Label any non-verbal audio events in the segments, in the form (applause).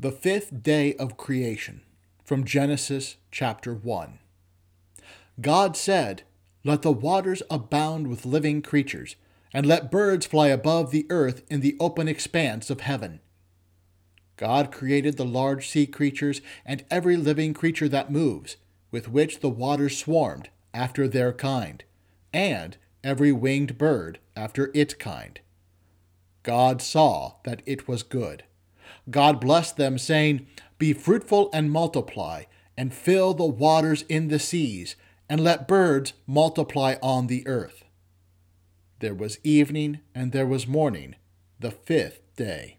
The fifth day of creation, from Genesis chapter 1. God said, Let the waters abound with living creatures, and let birds fly above the earth in the open expanse of heaven. God created the large sea creatures and every living creature that moves, with which the waters swarmed, after their kind, and every winged bird after its kind. God saw that it was good. God blessed them, saying, Be fruitful and multiply, and fill the waters in the seas, and let birds multiply on the earth. There was evening and there was morning, the fifth day.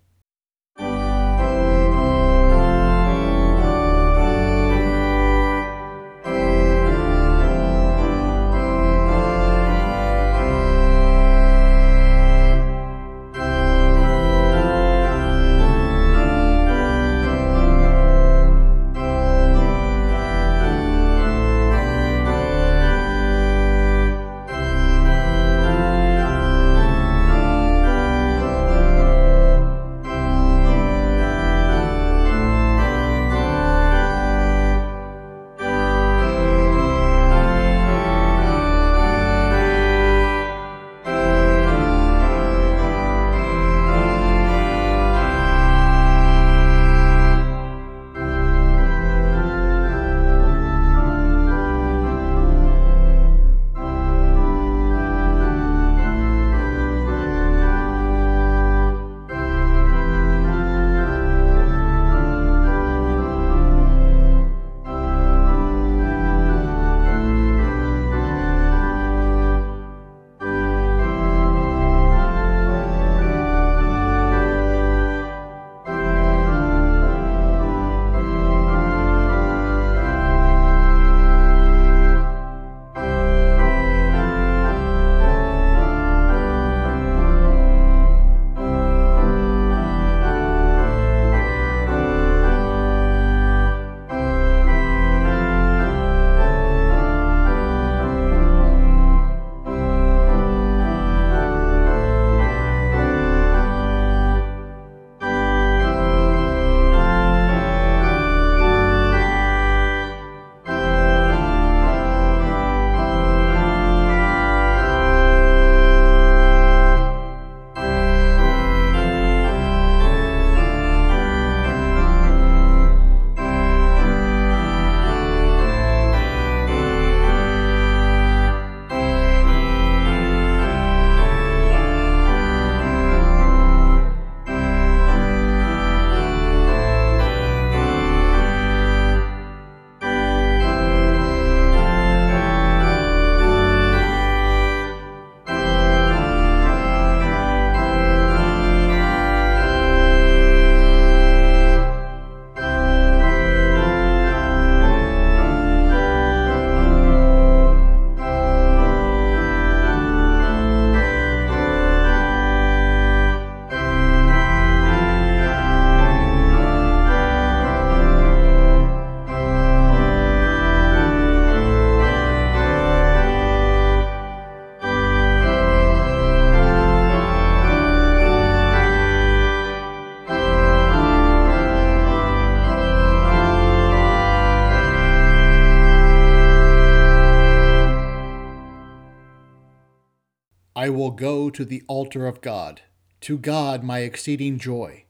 Go to the altar of God, to God my exceeding joy.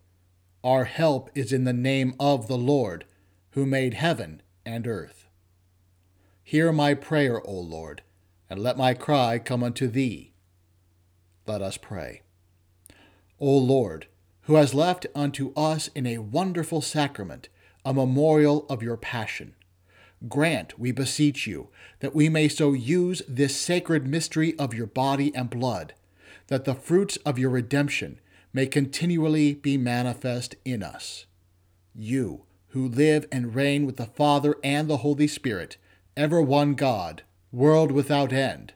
Our help is in the name of the Lord, who made heaven and earth. Hear my prayer, O Lord, and let my cry come unto thee. Let us pray. O Lord, who has left unto us in a wonderful sacrament a memorial of your passion, Grant, we beseech you, that we may so use this sacred mystery of your body and blood, that the fruits of your redemption may continually be manifest in us. You, who live and reign with the Father and the Holy Spirit, ever one God, world without end.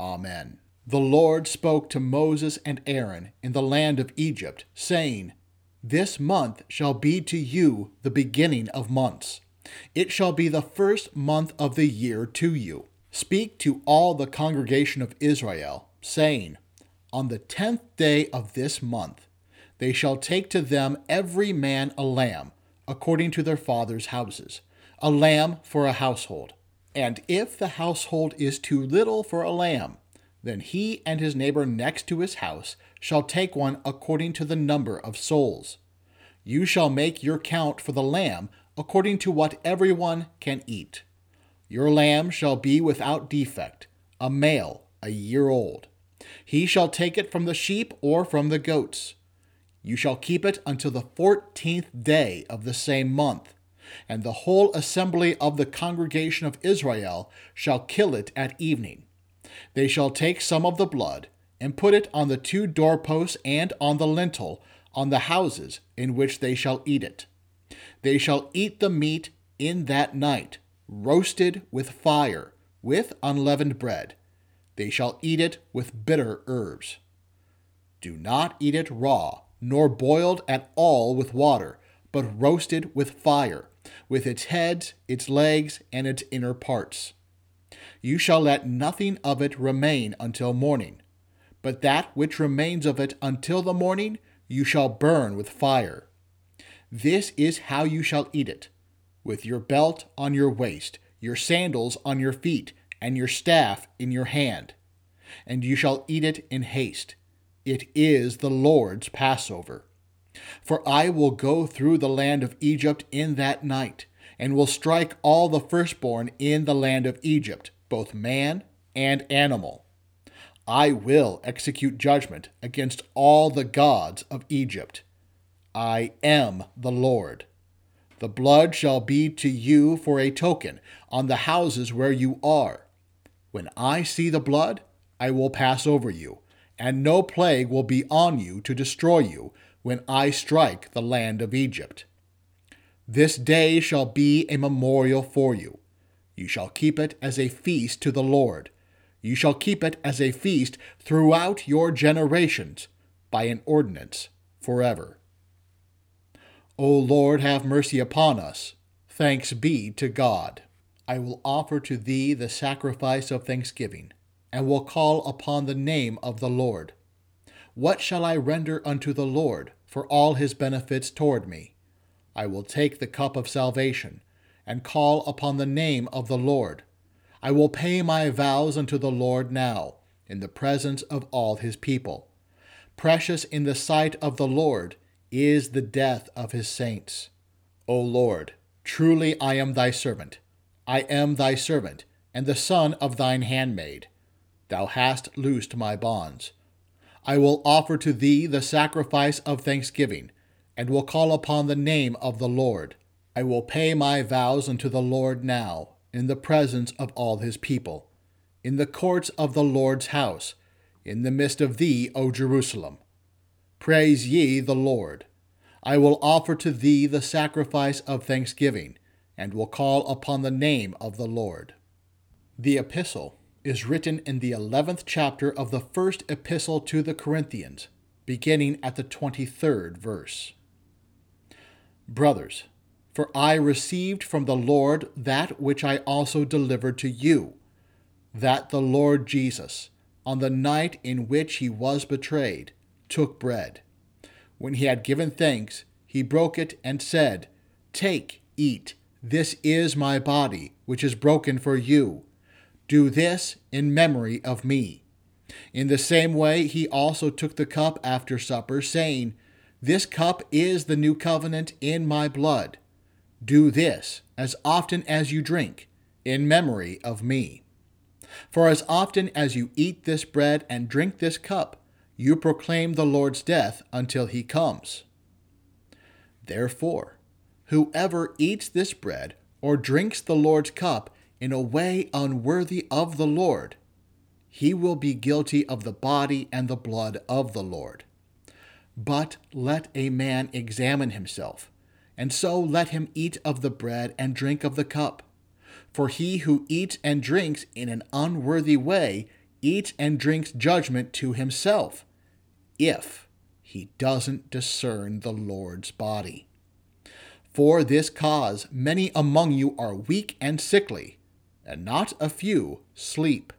Amen. The Lord spoke to Moses and Aaron in the land of Egypt, saying, This month shall be to you the beginning of months. It shall be the first month of the year to you. Speak to all the congregation of Israel, saying, On the tenth day of this month, they shall take to them every man a lamb, according to their father's houses, a lamb for a household. And if the household is too little for a lamb, then he and his neighbor next to his house shall take one according to the number of souls. You shall make your count for the lamb according to what everyone can eat. Your lamb shall be without defect, a male, a year old. He shall take it from the sheep or from the goats. You shall keep it until the fourteenth day of the same month, and the whole assembly of the congregation of Israel shall kill it at evening. They shall take some of the blood, and put it on the two doorposts and on the lintel, on the houses in which they shall eat it. They shall eat the meat in that night, roasted with fire, with unleavened bread they shall eat it with bitter herbs. Do not eat it raw, nor boiled at all with water, but roasted with fire, with its heads, its legs, and its inner parts. You shall let nothing of it remain until morning, but that which remains of it until the morning you shall burn with fire. This is how you shall eat it with your belt on your waist, your sandals on your feet, and your staff in your hand, and you shall eat it in haste. It is the Lord's Passover. For I will go through the land of Egypt in that night, and will strike all the firstborn in the land of Egypt, both man and animal. I will execute judgment against all the gods of Egypt. I am the Lord. The blood shall be to you for a token on the houses where you are when I see the blood, I will pass over you, and no plague will be on you to destroy you when I strike the land of Egypt. This day shall be a memorial for you. You shall keep it as a feast to the Lord. You shall keep it as a feast throughout your generations, by an ordinance forever. O Lord, have mercy upon us. Thanks be to God. I will offer to thee the sacrifice of thanksgiving, and will call upon the name of the Lord. What shall I render unto the Lord for all his benefits toward me? I will take the cup of salvation, and call upon the name of the Lord. I will pay my vows unto the Lord now, in the presence of all his people. Precious in the sight of the Lord is the death of his saints. O Lord, truly I am thy servant I am thy servant, and the son of thine handmaid. Thou hast loosed my bonds. I will offer to thee the sacrifice of thanksgiving, and will call upon the name of the Lord. I will pay my vows unto the Lord now, in the presence of all his people, in the courts of the Lord's house, in the midst of thee, O Jerusalem. Praise ye the Lord. I will offer to thee the sacrifice of thanksgiving and will call upon the name of the Lord. The epistle is written in the 11th chapter of the first epistle to the Corinthians, beginning at the 23rd verse. Brothers, for I received from the Lord that which I also delivered to you, that the Lord Jesus, on the night in which he was betrayed, took bread. When he had given thanks, he broke it and said, Take, eat. This is my body, which is broken for you. Do this in memory of me. In the same way, he also took the cup after supper, saying, This cup is the new covenant in my blood. Do this as often as you drink, in memory of me. For as often as you eat this bread and drink this cup, you proclaim the Lord's death until he comes. Therefore, Whoever eats this bread or drinks the Lord's cup in a way unworthy of the Lord, he will be guilty of the body and the blood of the Lord. But let a man examine himself, and so let him eat of the bread and drink of the cup. For he who eats and drinks in an unworthy way eats and drinks judgment to himself, if he doesn't discern the Lord's body. For this cause many among you are weak and sickly, and not a few sleep.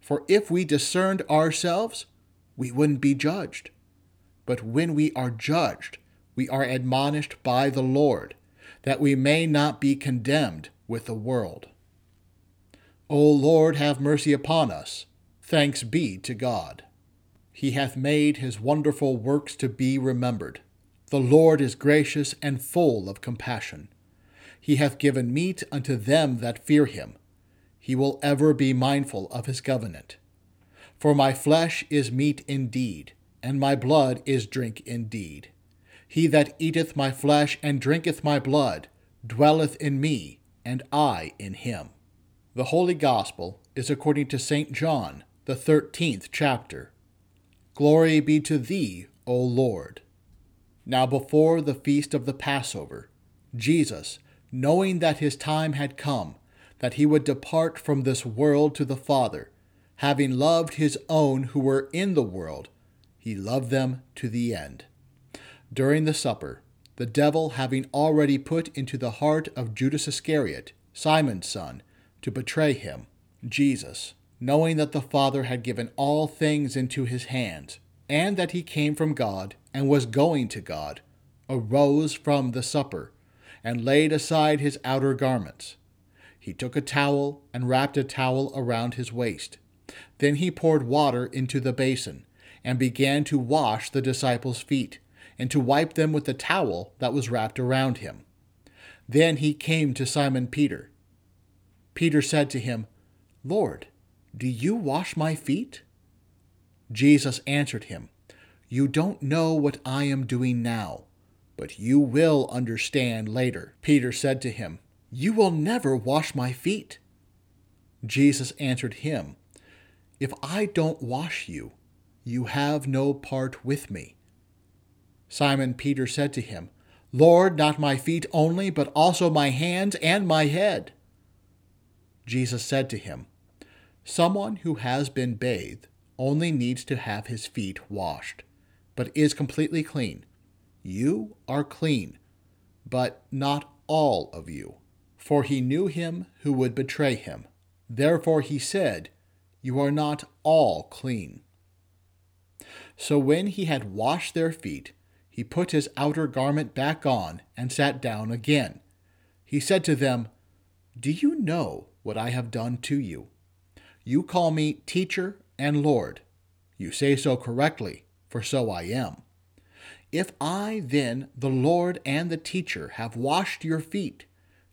For if we discerned ourselves, we wouldn't be judged. but when we are judged, we are admonished by the Lord, that we may not be condemned with the world. O Lord, have mercy upon us. Thanks be to God. He hath made his wonderful works to be remembered. The Lord is gracious and full of compassion. He hath given meat unto them that fear him. He will ever be mindful of his covenant. For my flesh is meat indeed, and my blood is drink indeed. He that eateth my flesh and drinketh my blood dwelleth in me, and I in him. The Holy Gospel is according to St. John, the thirteenth chapter. Glory be to thee, O Lord. Now before the feast of the Passover, Jesus, knowing that his time had come, that he would depart from this world to the Father, having loved his own who were in the world, he loved them to the end. During the supper, the devil having already put into the heart of Judas Iscariot, Simon's son, to betray him, Jesus, knowing that the Father had given all things into his hands, and that he came from God and was going to God, arose from the supper, and laid aside his outer garments. He took a towel and wrapped a towel around his waist. Then he poured water into the basin, and began to wash the disciples' feet, and to wipe them with the towel that was wrapped around him. Then he came to Simon Peter Peter said to him, Lord, do you wash my feet? Jesus answered him, You don't know what I am doing now, but you will understand later. Peter said to him, You will never wash my feet. Jesus answered him, If I don't wash you, you have no part with me. Simon Peter said to him, Lord, not my feet only, but also my hands and my head. Jesus said to him, Someone who has been bathed only needs to have his feet washed, but is completely clean. You are clean, but not all of you. For he knew him who would betray him. Therefore he said, You are not all clean. So when he had washed their feet, he put his outer garment back on and sat down again. He said to them, Do you know what I have done to you. You call me teacher and Lord. You say so correctly, for so I am. If I, then, the Lord and the teacher, have washed your feet,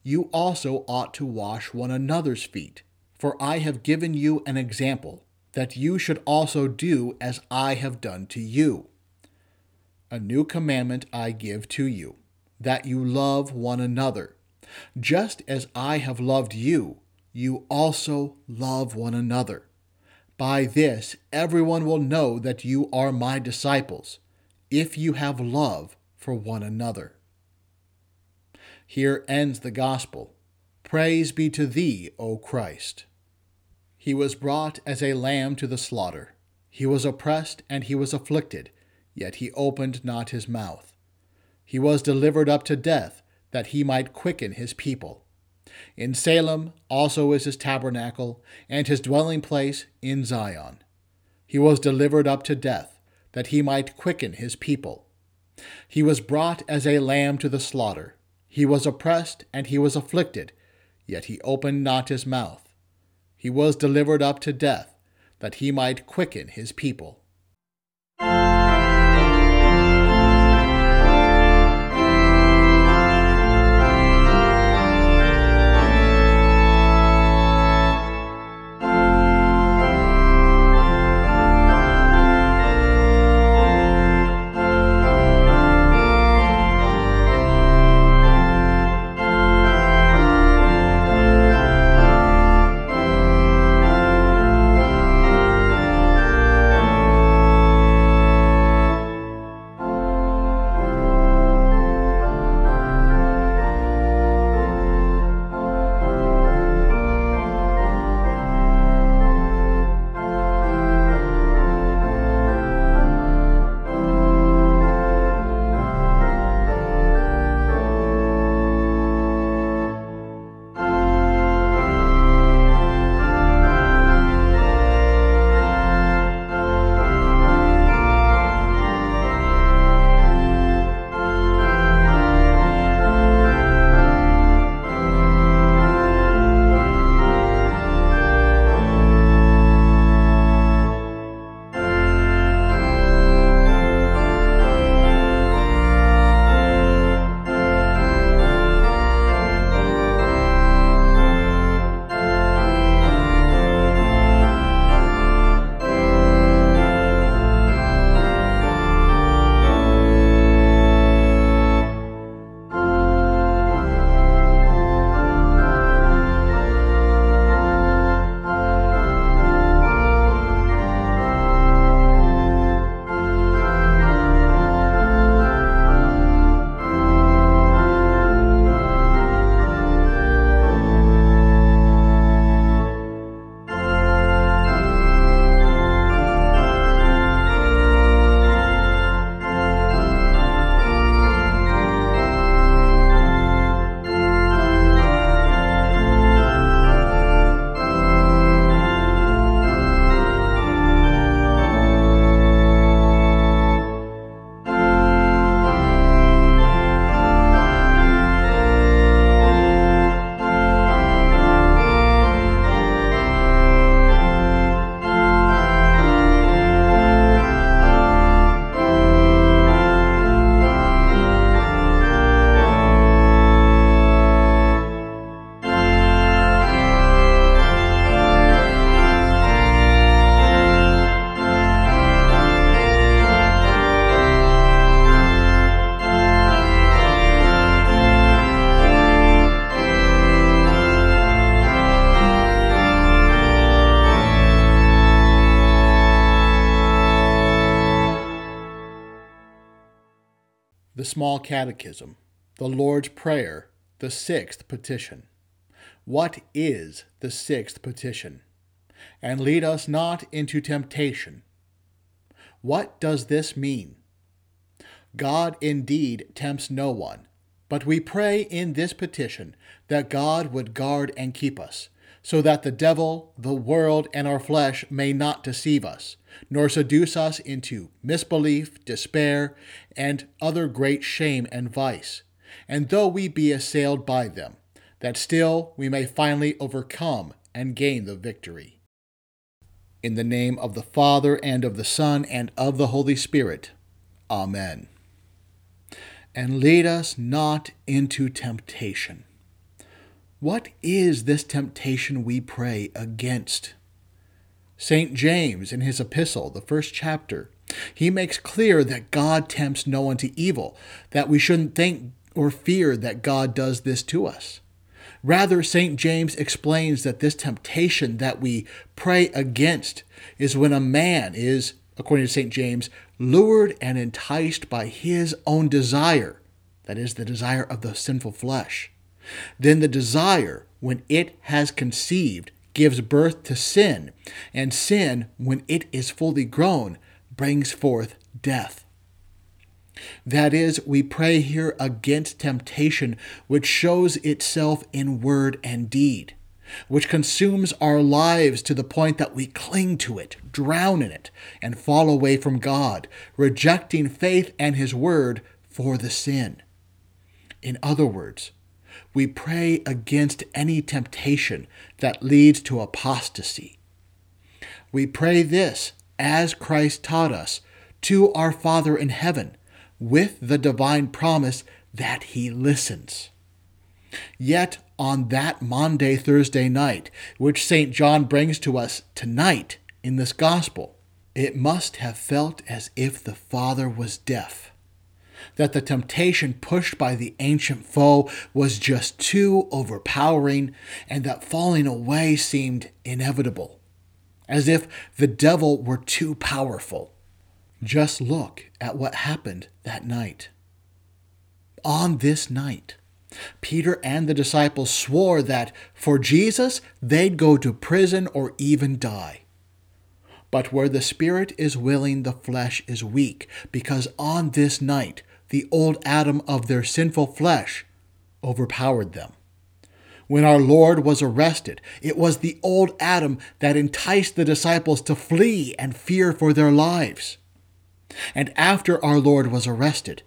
you also ought to wash one another's feet. For I have given you an example, that you should also do as I have done to you. A new commandment I give to you, that you love one another. Just as I have loved you, you also love one another. By this, everyone will know that you are my disciples, if you have love for one another. Here ends the Gospel. Praise be to thee, O Christ. He was brought as a lamb to the slaughter. He was oppressed and he was afflicted, yet he opened not his mouth. He was delivered up to death, that he might quicken his people. In Salem also is his tabernacle, and his dwelling place in Zion. He was delivered up to death, that he might quicken his people. He was brought as a lamb to the slaughter. He was oppressed, and he was afflicted, yet he opened not his mouth. He was delivered up to death, that he might quicken his people. Small Catechism, the Lord's Prayer, the sixth petition. What is the sixth petition? And lead us not into temptation. What does this mean? God indeed tempts no one, but we pray in this petition that God would guard and keep us, so that the devil, the world, and our flesh may not deceive us, nor seduce us into misbelief, despair, and other great shame and vice. And though we be assailed by them, that still we may finally overcome and gain the victory. In the name of the Father, and of the Son, and of the Holy Spirit. Amen. And lead us not into temptation. What is this temptation we pray against? St. James, in his epistle, the first chapter, he makes clear that God tempts no one to evil, that we shouldn't think or fear that God does this to us. Rather, St. James explains that this temptation that we pray against is when a man is, according to St. James, lured and enticed by his own desire, that is, the desire of the sinful flesh. Then the desire, when it has conceived, gives birth to sin, and sin, when it is fully grown, brings forth death. That is, we pray here against temptation, which shows itself in word and deed, which consumes our lives to the point that we cling to it, drown in it, and fall away from God, rejecting faith and His word for the sin. In other words, we pray against any temptation that leads to apostasy. We pray this, as Christ taught us, to our Father in heaven, with the divine promise that He listens. Yet on that Maundy Thursday night, which St. John brings to us tonight in this Gospel, it must have felt as if the Father was deaf that the temptation pushed by the ancient foe was just too overpowering and that falling away seemed inevitable, as if the devil were too powerful. Just look at what happened that night. On this night, Peter and the disciples swore that for Jesus they'd go to prison or even die. But where the spirit is willing, the flesh is weak, because on this night the old Adam of their sinful flesh overpowered them. When our Lord was arrested, it was the old Adam that enticed the disciples to flee and fear for their lives. And after our Lord was arrested,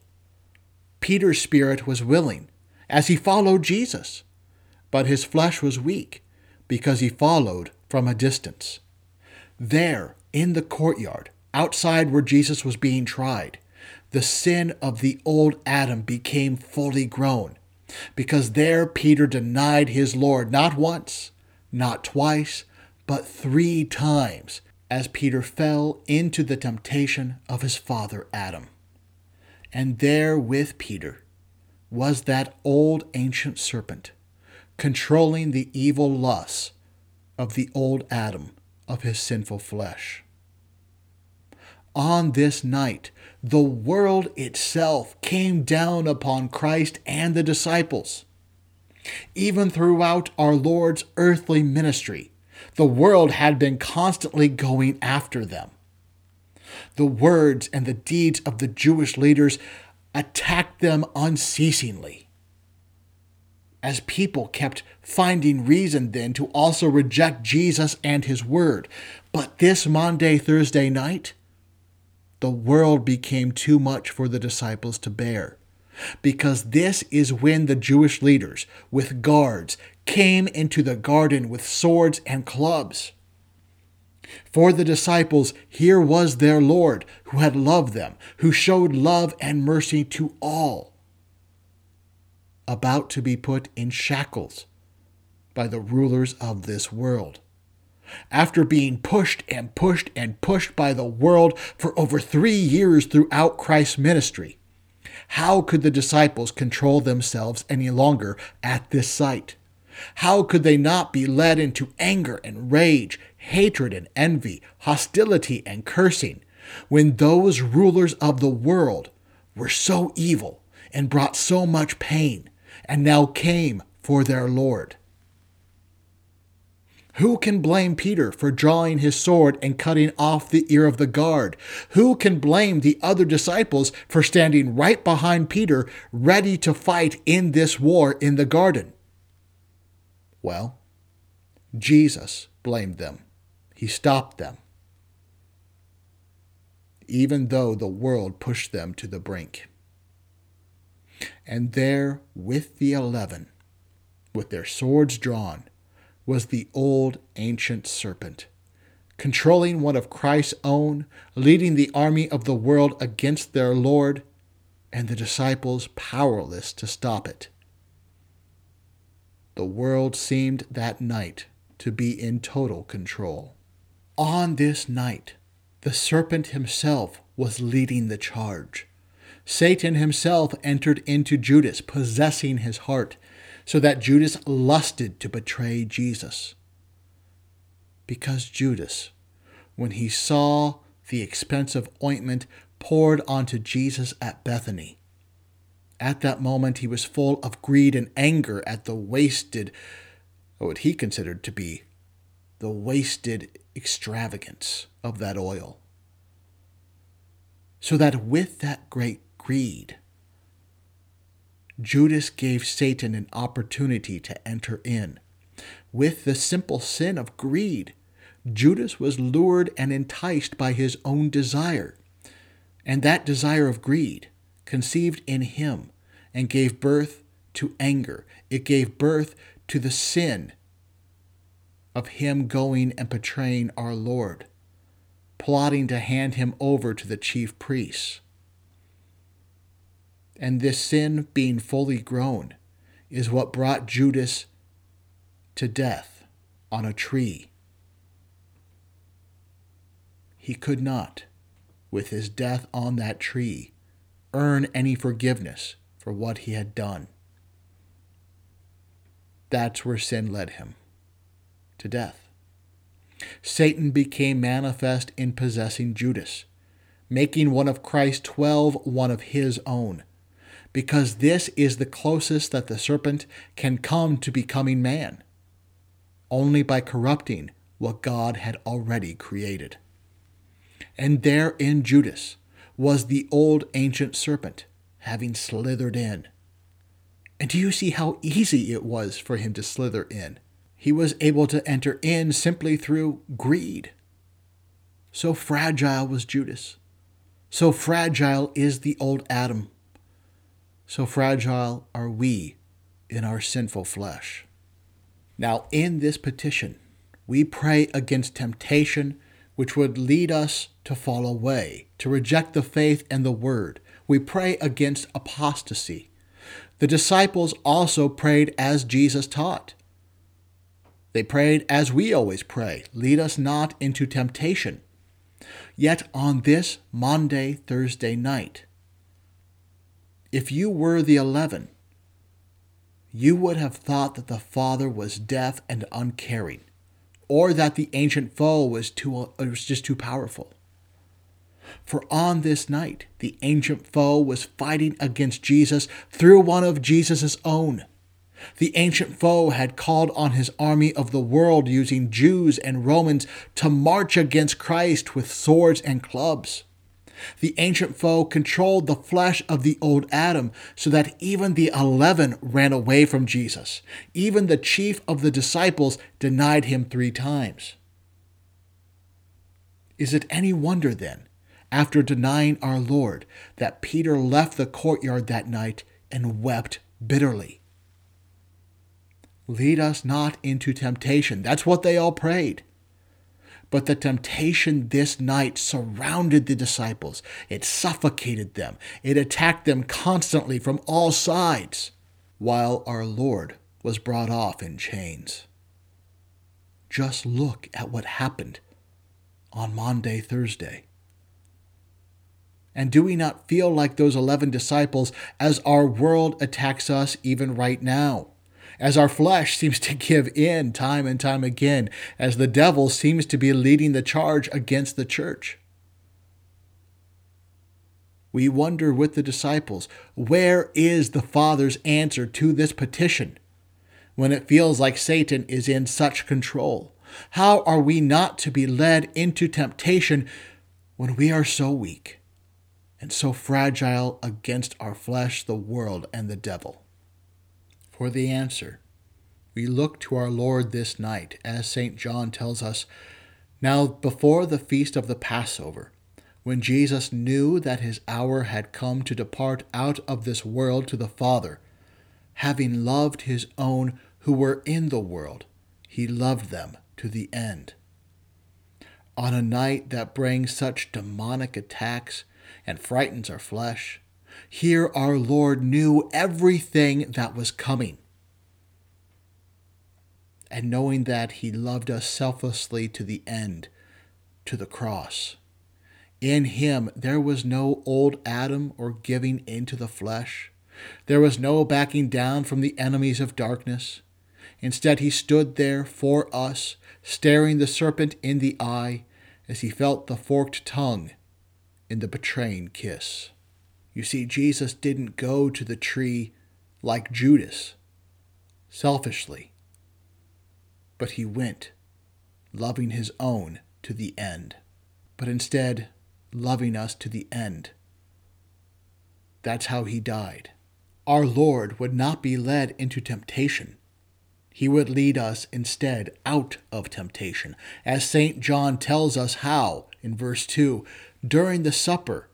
Peter's spirit was willing as he followed Jesus, but his flesh was weak because he followed from a distance. There, in the courtyard, outside where Jesus was being tried, the sin of the old Adam became fully grown, because there Peter denied his Lord not once, not twice, but three times, as Peter fell into the temptation of his father Adam. And there with Peter was that old ancient serpent, controlling the evil lusts of the old Adam of his sinful flesh. On this night, the world itself came down upon Christ and the disciples. Even throughout our Lord's earthly ministry, the world had been constantly going after them. The words and the deeds of the Jewish leaders attacked them unceasingly. As people kept finding reason then to also reject Jesus and his word. But this Maundy Thursday night, the world became too much for the disciples to bear. Because this is when the Jewish leaders, with guards, came into the garden with swords and clubs. For the disciples, here was their Lord, who had loved them, who showed love and mercy to all, about to be put in shackles by the rulers of this world after being pushed and pushed and pushed by the world for over three years throughout Christ's ministry. How could the disciples control themselves any longer at this sight? How could they not be led into anger and rage, hatred and envy, hostility and cursing, when those rulers of the world were so evil and brought so much pain, and now came for their Lord. Who can blame Peter for drawing his sword and cutting off the ear of the guard? Who can blame the other disciples for standing right behind Peter, ready to fight in this war in the garden? Well, Jesus blamed them. He stopped them, even though the world pushed them to the brink. And there, with the eleven, with their swords drawn, was the old ancient serpent, controlling one of Christ's own, leading the army of the world against their Lord, and the disciples powerless to stop it. The world seemed that night to be in total control. On this night, the serpent himself was leading the charge. Satan himself entered into Judas, possessing his heart, so that Judas lusted to betray Jesus. Because Judas, when he saw the expensive ointment poured onto Jesus at Bethany, at that moment he was full of greed and anger at the wasted, what he considered to be the wasted extravagance of that oil. So that with that great greed, Judas gave Satan an opportunity to enter in. With the simple sin of greed, Judas was lured and enticed by his own desire. And that desire of greed conceived in him and gave birth to anger. It gave birth to the sin of him going and betraying our Lord, plotting to hand him over to the chief priests. And this sin, being fully grown, is what brought Judas to death on a tree. He could not, with his death on that tree, earn any forgiveness for what he had done. That's where sin led him to death. Satan became manifest in possessing Judas, making one of Christ's twelve one of his own because this is the closest that the serpent can come to becoming man, only by corrupting what God had already created. And there in Judas was the old ancient serpent, having slithered in. And do you see how easy it was for him to slither in? He was able to enter in simply through greed. So fragile was Judas. So fragile is the old Adam so fragile are we in our sinful flesh. Now, in this petition, we pray against temptation which would lead us to fall away, to reject the faith and the word. We pray against apostasy. The disciples also prayed as Jesus taught. They prayed as we always pray lead us not into temptation. Yet on this Maundy, Thursday night, if you were the eleven, you would have thought that the Father was deaf and uncaring, or that the ancient foe was, too, uh, was just too powerful. For on this night, the ancient foe was fighting against Jesus through one of Jesus' own. The ancient foe had called on his army of the world using Jews and Romans to march against Christ with swords and clubs. The ancient foe controlled the flesh of the old Adam so that even the eleven ran away from Jesus. Even the chief of the disciples denied him three times. Is it any wonder then, after denying our Lord, that Peter left the courtyard that night and wept bitterly? Lead us not into temptation. That's what they all prayed. But the temptation this night surrounded the disciples. It suffocated them. It attacked them constantly from all sides, while our Lord was brought off in chains. Just look at what happened on Maundy, Thursday. And do we not feel like those 11 disciples as our world attacks us even right now? As our flesh seems to give in time and time again, as the devil seems to be leading the charge against the church. we wonder with the disciples, where is the Father's answer to this petition? When it feels like Satan is in such control, how are we not to be led into temptation when we are so weak and so fragile against our flesh, the world, and the devil? For the answer, we look to our Lord this night, as St. John tells us. Now, before the feast of the Passover, when Jesus knew that his hour had come to depart out of this world to the Father, having loved his own who were in the world, he loved them to the end. On a night that brings such demonic attacks and frightens our flesh, here our Lord knew everything that was coming. And knowing that he loved us selflessly to the end, to the cross in him there was no old Adam or giving into the flesh. There was no backing down from the enemies of darkness. Instead, he stood there for us, staring the serpent in the eye as he felt the forked tongue in the betraying kiss. You see, Jesus didn't go to the tree like Judas, selfishly, but he went, loving his own to the end. But instead, loving us to the end. That's how he died. Our Lord would not be led into temptation. He would lead us instead out of temptation, as St. John tells us how in verse 2 during the supper,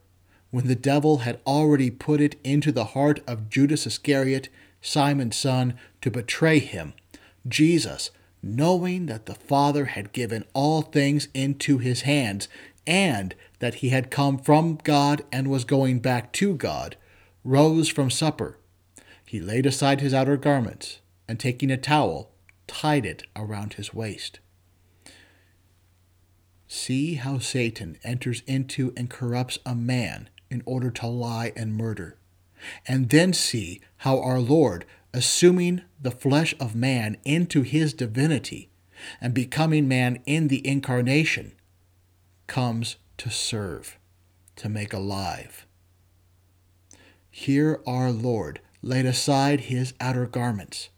when the devil had already put it into the heart of Judas Iscariot, Simon's son, to betray him, Jesus, knowing that the Father had given all things into his hands, and that he had come from God and was going back to God, rose from supper. He laid aside his outer garments, and taking a towel, tied it around his waist. See how Satan enters into and corrupts a man in order to lie and murder. And then see how our Lord, assuming the flesh of man into his divinity, and becoming man in the incarnation, comes to serve, to make alive. Here our Lord laid aside his outer garments,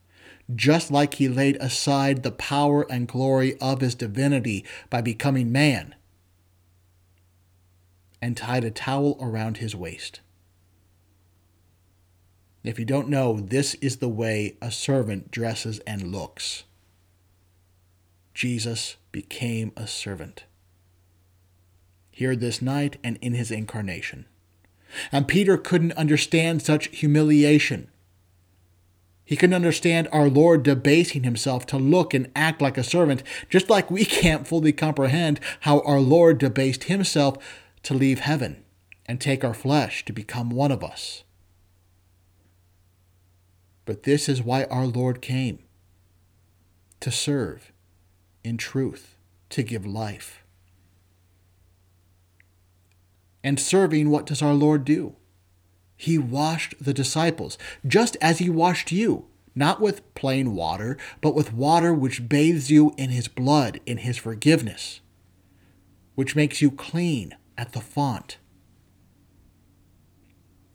just like he laid aside the power and glory of his divinity by becoming man, and tied a towel around his waist. If you don't know, this is the way a servant dresses and looks. Jesus became a servant here this night and in his incarnation. And Peter couldn't understand such humiliation. He couldn't understand our Lord debasing himself to look and act like a servant, just like we (laughs) can't fully comprehend how our Lord debased himself to leave heaven and take our flesh to become one of us. But this is why our Lord came to serve in truth, to give life and serving, what does our Lord do? He washed the disciples, just as he washed you, not with plain water, but with water which bathes you in his blood, in his forgiveness, which makes you clean at the font.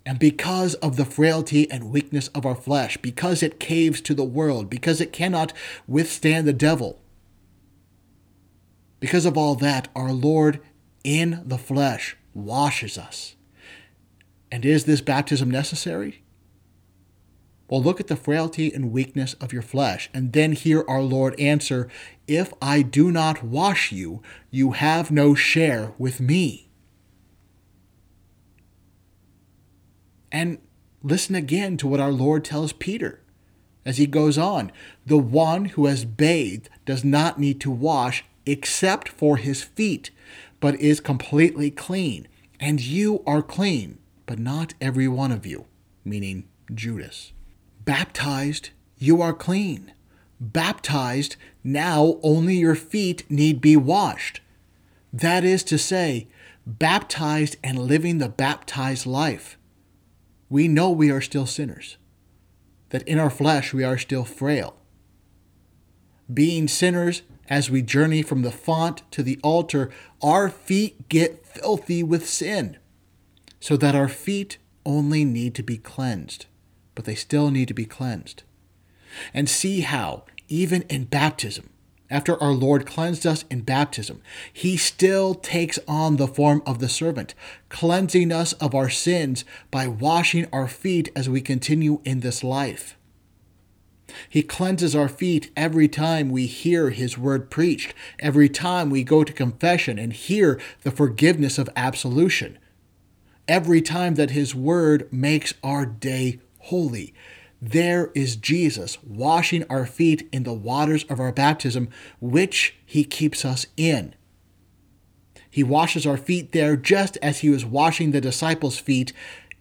And because of the frailty and weakness of our flesh, because it caves to the world, because it cannot withstand the devil, because of all that, our Lord in the flesh washes us. And is this baptism necessary? Well, look at the frailty and weakness of your flesh, and then hear our Lord answer If I do not wash you, you have no share with me. And listen again to what our Lord tells Peter as he goes on The one who has bathed does not need to wash except for his feet, but is completely clean. And you are clean, but not every one of you, meaning Judas. Baptized, you are clean. Baptized, now only your feet need be washed. That is to say, baptized and living the baptized life. We know we are still sinners, that in our flesh we are still frail. Being sinners, as we journey from the font to the altar, our feet get filthy with sin. so that our feet only need to be cleansed, but they still need to be cleansed. And see how, even in baptism, after our Lord cleansed us in baptism, he still takes on the form of the servant, cleansing us of our sins by washing our feet as we continue in this life. He cleanses our feet every time we hear His word preached, every time we go to confession and hear the forgiveness of absolution, every time that His word makes our day holy. There is Jesus washing our feet in the waters of our baptism, which He keeps us in. He washes our feet there just as He was washing the disciples' feet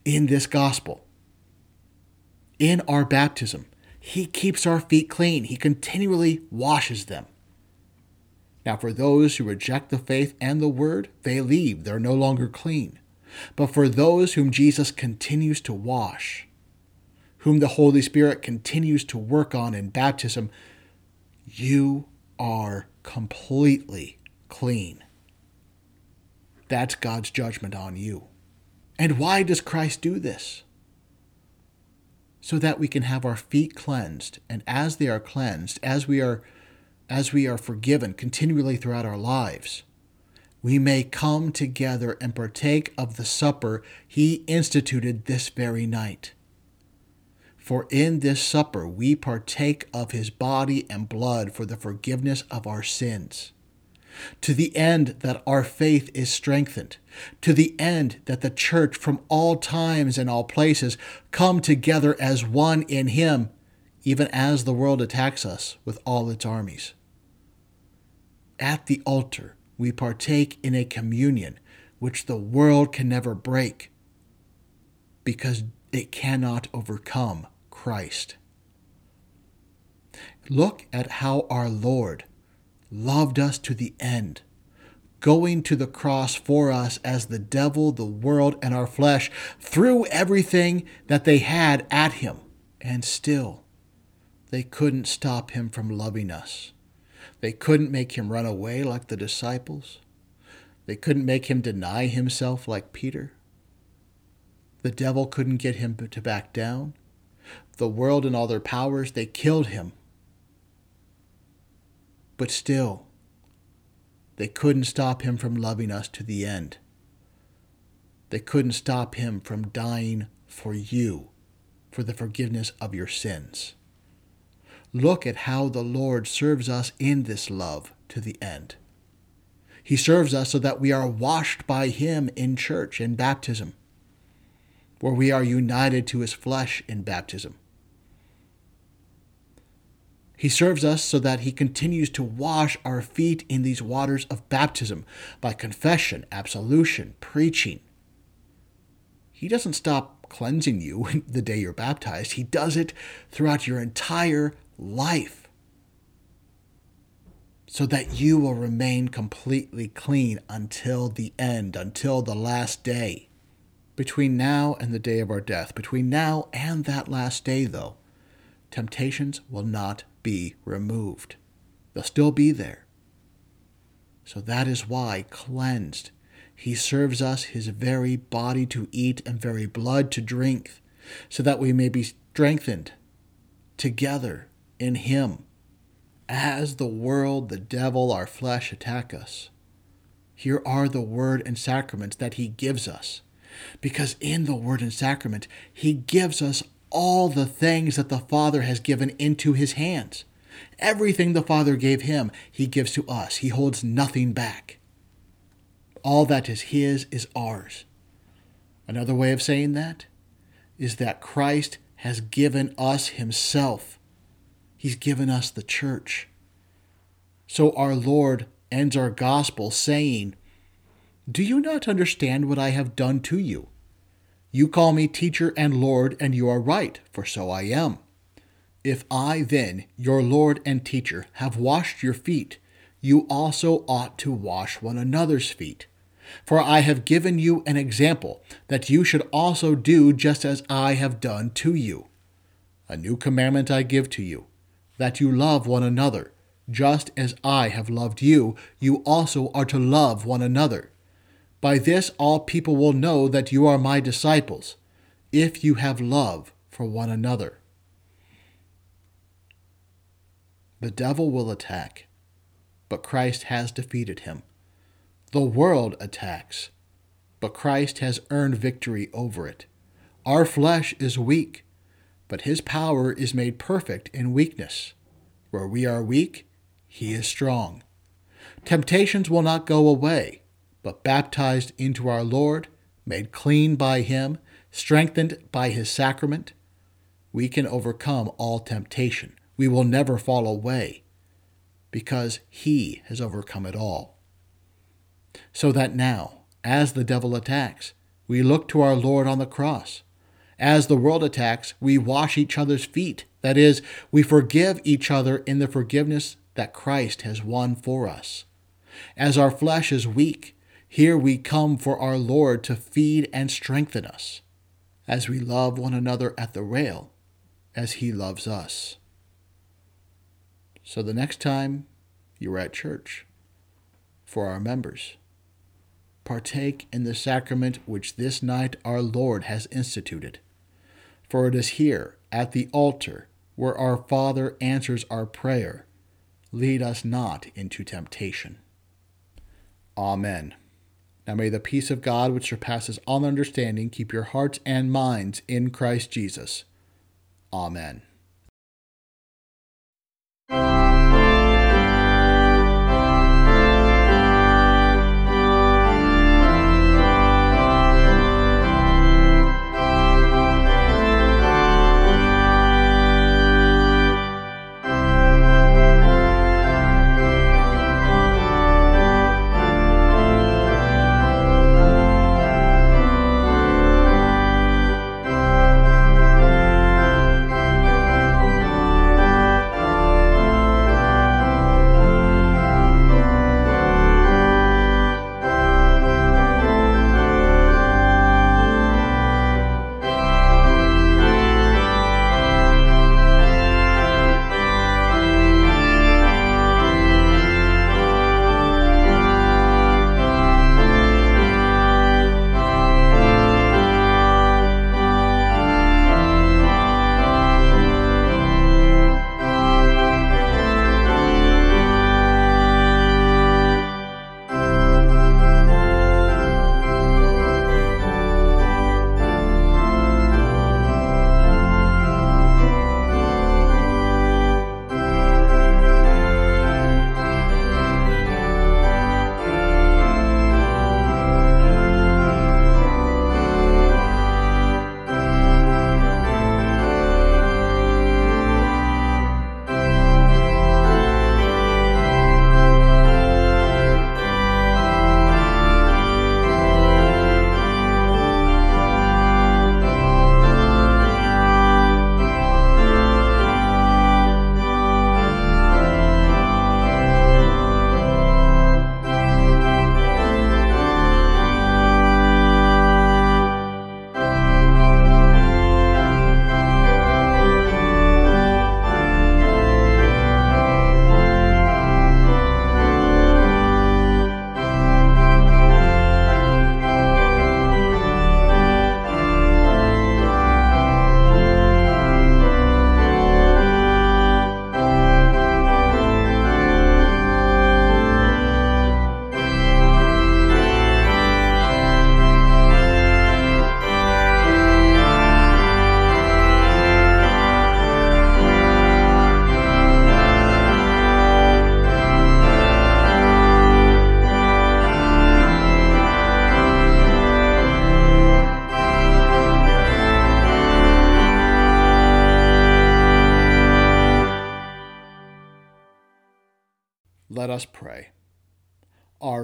in this gospel. In our baptism, he keeps our feet clean. He continually washes them. Now, for those who reject the faith and the word, they leave. They're no longer clean. But for those whom Jesus continues to wash, whom the Holy Spirit continues to work on in baptism, you are completely clean. That's God's judgment on you. And why does Christ do this? so that we can have our feet cleansed and as they are cleansed as we are as we are forgiven continually throughout our lives we may come together and partake of the supper he instituted this very night for in this supper we partake of his body and blood for the forgiveness of our sins to the end that our faith is strengthened, to the end that the church from all times and all places come together as one in Him, even as the world attacks us with all its armies. At the altar, we partake in a communion which the world can never break because it cannot overcome Christ. Look at how our Lord loved us to the end, going to the cross for us as the devil, the world, and our flesh threw everything that they had at him, and still they couldn't stop him from loving us. They couldn't make him run away like the disciples. They couldn't make him deny himself like Peter. The devil couldn't get him to back down. The world and all their powers, they killed him but still, they couldn't stop him from loving us to the end. They couldn't stop him from dying for you, for the forgiveness of your sins. Look at how the Lord serves us in this love to the end. He serves us so that we are washed by Him in church in baptism, where we are united to His flesh in baptism he serves us so that he continues to wash our feet in these waters of baptism by confession, absolution, preaching. He doesn't stop cleansing you (laughs) the day you're baptized, he does it throughout your entire life so that you will remain completely clean until the end, until the last day. Between now and the day of our death, between now and that last day, though, temptations will not be removed. They'll still be there. So that is why, cleansed, he serves us his very body to eat and very blood to drink, so that we may be strengthened together in him. As the world, the devil, our flesh attack us, here are the word and sacraments that he gives us. Because in the word and sacrament, he gives us all the things that the Father has given into his hands. Everything the Father gave him, he gives to us. He holds nothing back. All that is his is ours. Another way of saying that is that Christ has given us himself. He's given us the church. So our Lord ends our gospel saying, Do you not understand what I have done to you? You call me teacher and Lord, and you are right, for so I am. If I, then, your Lord and teacher, have washed your feet, you also ought to wash one another's feet. For I have given you an example, that you should also do just as I have done to you. A new commandment I give to you, that you love one another. Just as I have loved you, you also are to love one another. By this all people will know that you are my disciples, if you have love for one another. The devil will attack, but Christ has defeated him. The world attacks, but Christ has earned victory over it. Our flesh is weak, but his power is made perfect in weakness. Where we are weak, he is strong. Temptations will not go away, but baptized into our Lord, made clean by him, strengthened by his sacrament, we can overcome all temptation. We will never fall away because he has overcome it all. So that now, as the devil attacks, we look to our Lord on the cross. As the world attacks, we wash each other's feet. That is, we forgive each other in the forgiveness that Christ has won for us. As our flesh is weak, here we come for our Lord to feed and strengthen us. As we love one another at the rail, as he loves us. So the next time you're at church, for our members, partake in the sacrament which this night our Lord has instituted. For it is here, at the altar, where our Father answers our prayer. Lead us not into temptation. Amen. Now may the peace of God, which surpasses all understanding, keep your hearts and minds in Christ Jesus. Amen.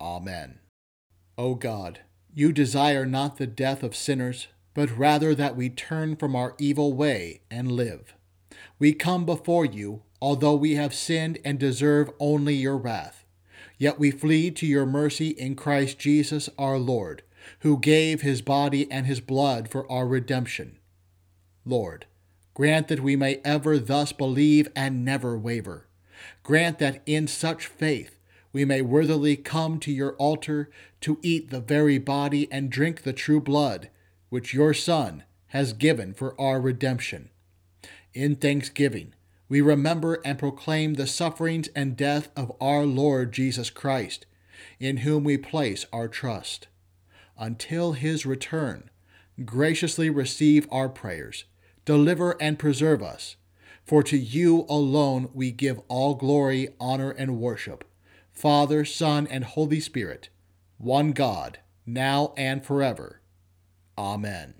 Amen. O God, You desire not the death of sinners, but rather that we turn from our evil way and live. We come before you, although we have sinned and deserve only your wrath. Yet we flee to your mercy in Christ Jesus our Lord, who gave his body and his blood for our redemption. Lord, grant that we may ever thus believe and never waver. Grant that in such faith we may worthily come to your altar to eat the very body and drink the true blood, which your Son has given for our redemption. In thanksgiving, we remember and proclaim the sufferings and death of our Lord Jesus Christ, in whom we place our trust. Until his return, graciously receive our prayers, deliver and preserve us. For to you alone we give all glory, honor, and worship Father, Son, and Holy Spirit, one God, now and forever. Amen.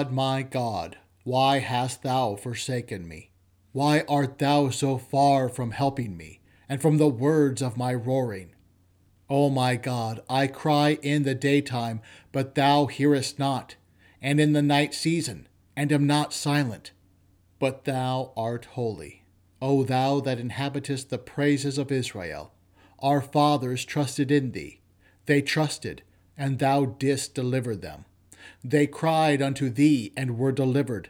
God, my God, why hast thou forsaken me? Why art thou so far from helping me, and from the words of my roaring? O my God, I cry in the daytime, but thou hearest not, and in the night season, and am not silent. But thou art holy, O thou that inhabitest the praises of Israel. Our fathers trusted in thee. They trusted, and thou didst deliver them. They cried unto thee and were delivered.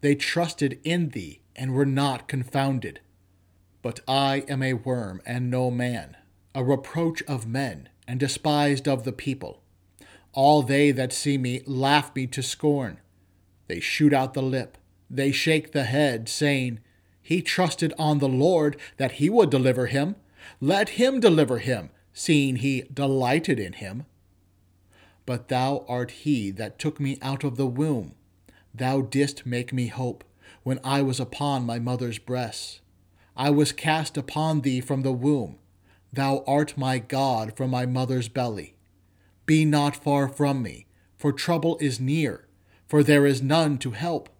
They trusted in thee and were not confounded. But I am a worm and no man, a reproach of men, and despised of the people. All they that see me laugh me to scorn. They shoot out the lip, they shake the head, saying, He trusted on the Lord that he would deliver him. Let him deliver him, seeing he delighted in him but thou art he that took me out of the womb. Thou didst make me hope when I was upon my mother's breast. I was cast upon thee from the womb. Thou art my God from my mother's belly. Be not far from me, for trouble is near, for there is none to help.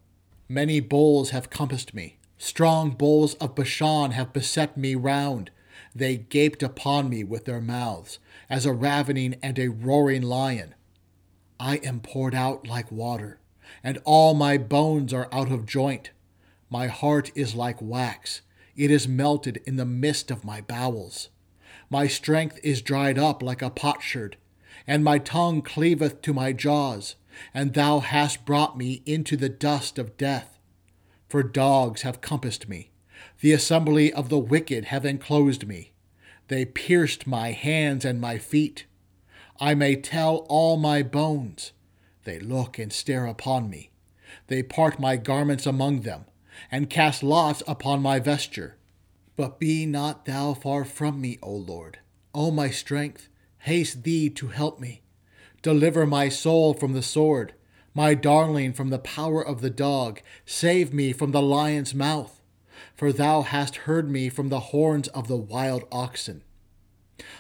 Many bulls have compassed me, strong bulls of Bashan have beset me round. They gaped upon me with their mouths, as a ravening and a roaring lion. I am poured out like water, and all my bones are out of joint. My heart is like wax, it is melted in the midst of my bowels. My strength is dried up like a potsherd, and my tongue cleaveth to my jaws, and thou hast brought me into the dust of death. For dogs have compassed me, the assembly of the wicked have enclosed me. They pierced my hands and my feet. I may tell all my bones. They look and stare upon me. They part my garments among them, and cast lots upon my vesture. But be not thou far from me, O Lord. O my strength, haste thee to help me. Deliver my soul from the sword, my darling from the power of the dog. Save me from the lion's mouth for thou hast heard me from the horns of the wild oxen.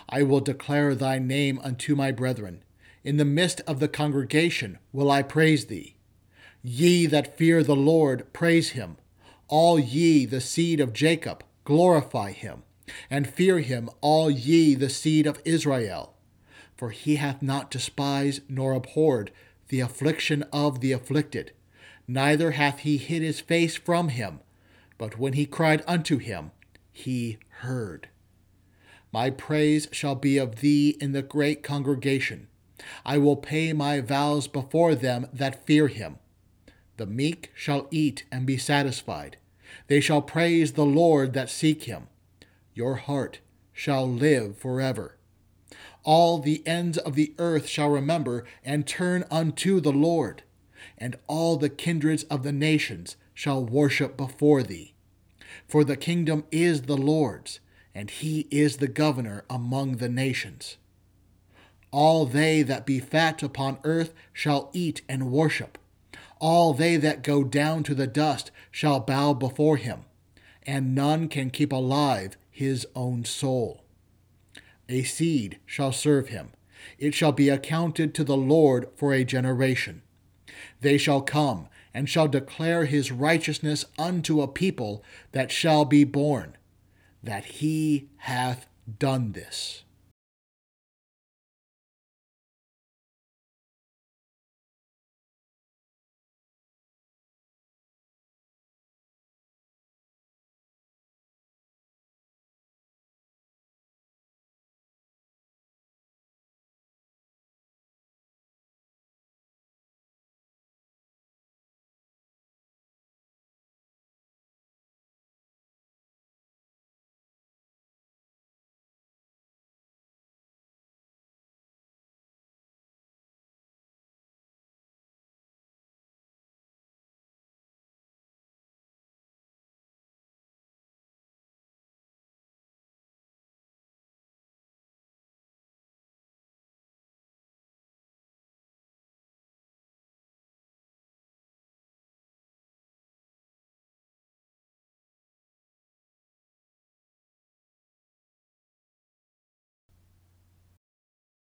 I will declare thy name unto my brethren. In the midst of the congregation will I praise thee. Ye that fear the Lord, praise him. All ye, the seed of Jacob, glorify him. And fear him, all ye, the seed of Israel. For he hath not despised nor abhorred the affliction of the afflicted, neither hath he hid his face from him but when he cried unto him, he heard. My praise shall be of thee in the great congregation. I will pay my vows before them that fear him. The meek shall eat and be satisfied. They shall praise the Lord that seek him. Your heart shall live forever. All the ends of the earth shall remember and turn unto the Lord, and all the kindreds of the nations shall worship before thee. For the kingdom is the Lord's, and he is the governor among the nations. All they that be fat upon earth shall eat and worship. All they that go down to the dust shall bow before him, and none can keep alive his own soul. A seed shall serve him. It shall be accounted to the Lord for a generation. They shall come and shall declare his righteousness unto a people that shall be born, that he hath done this.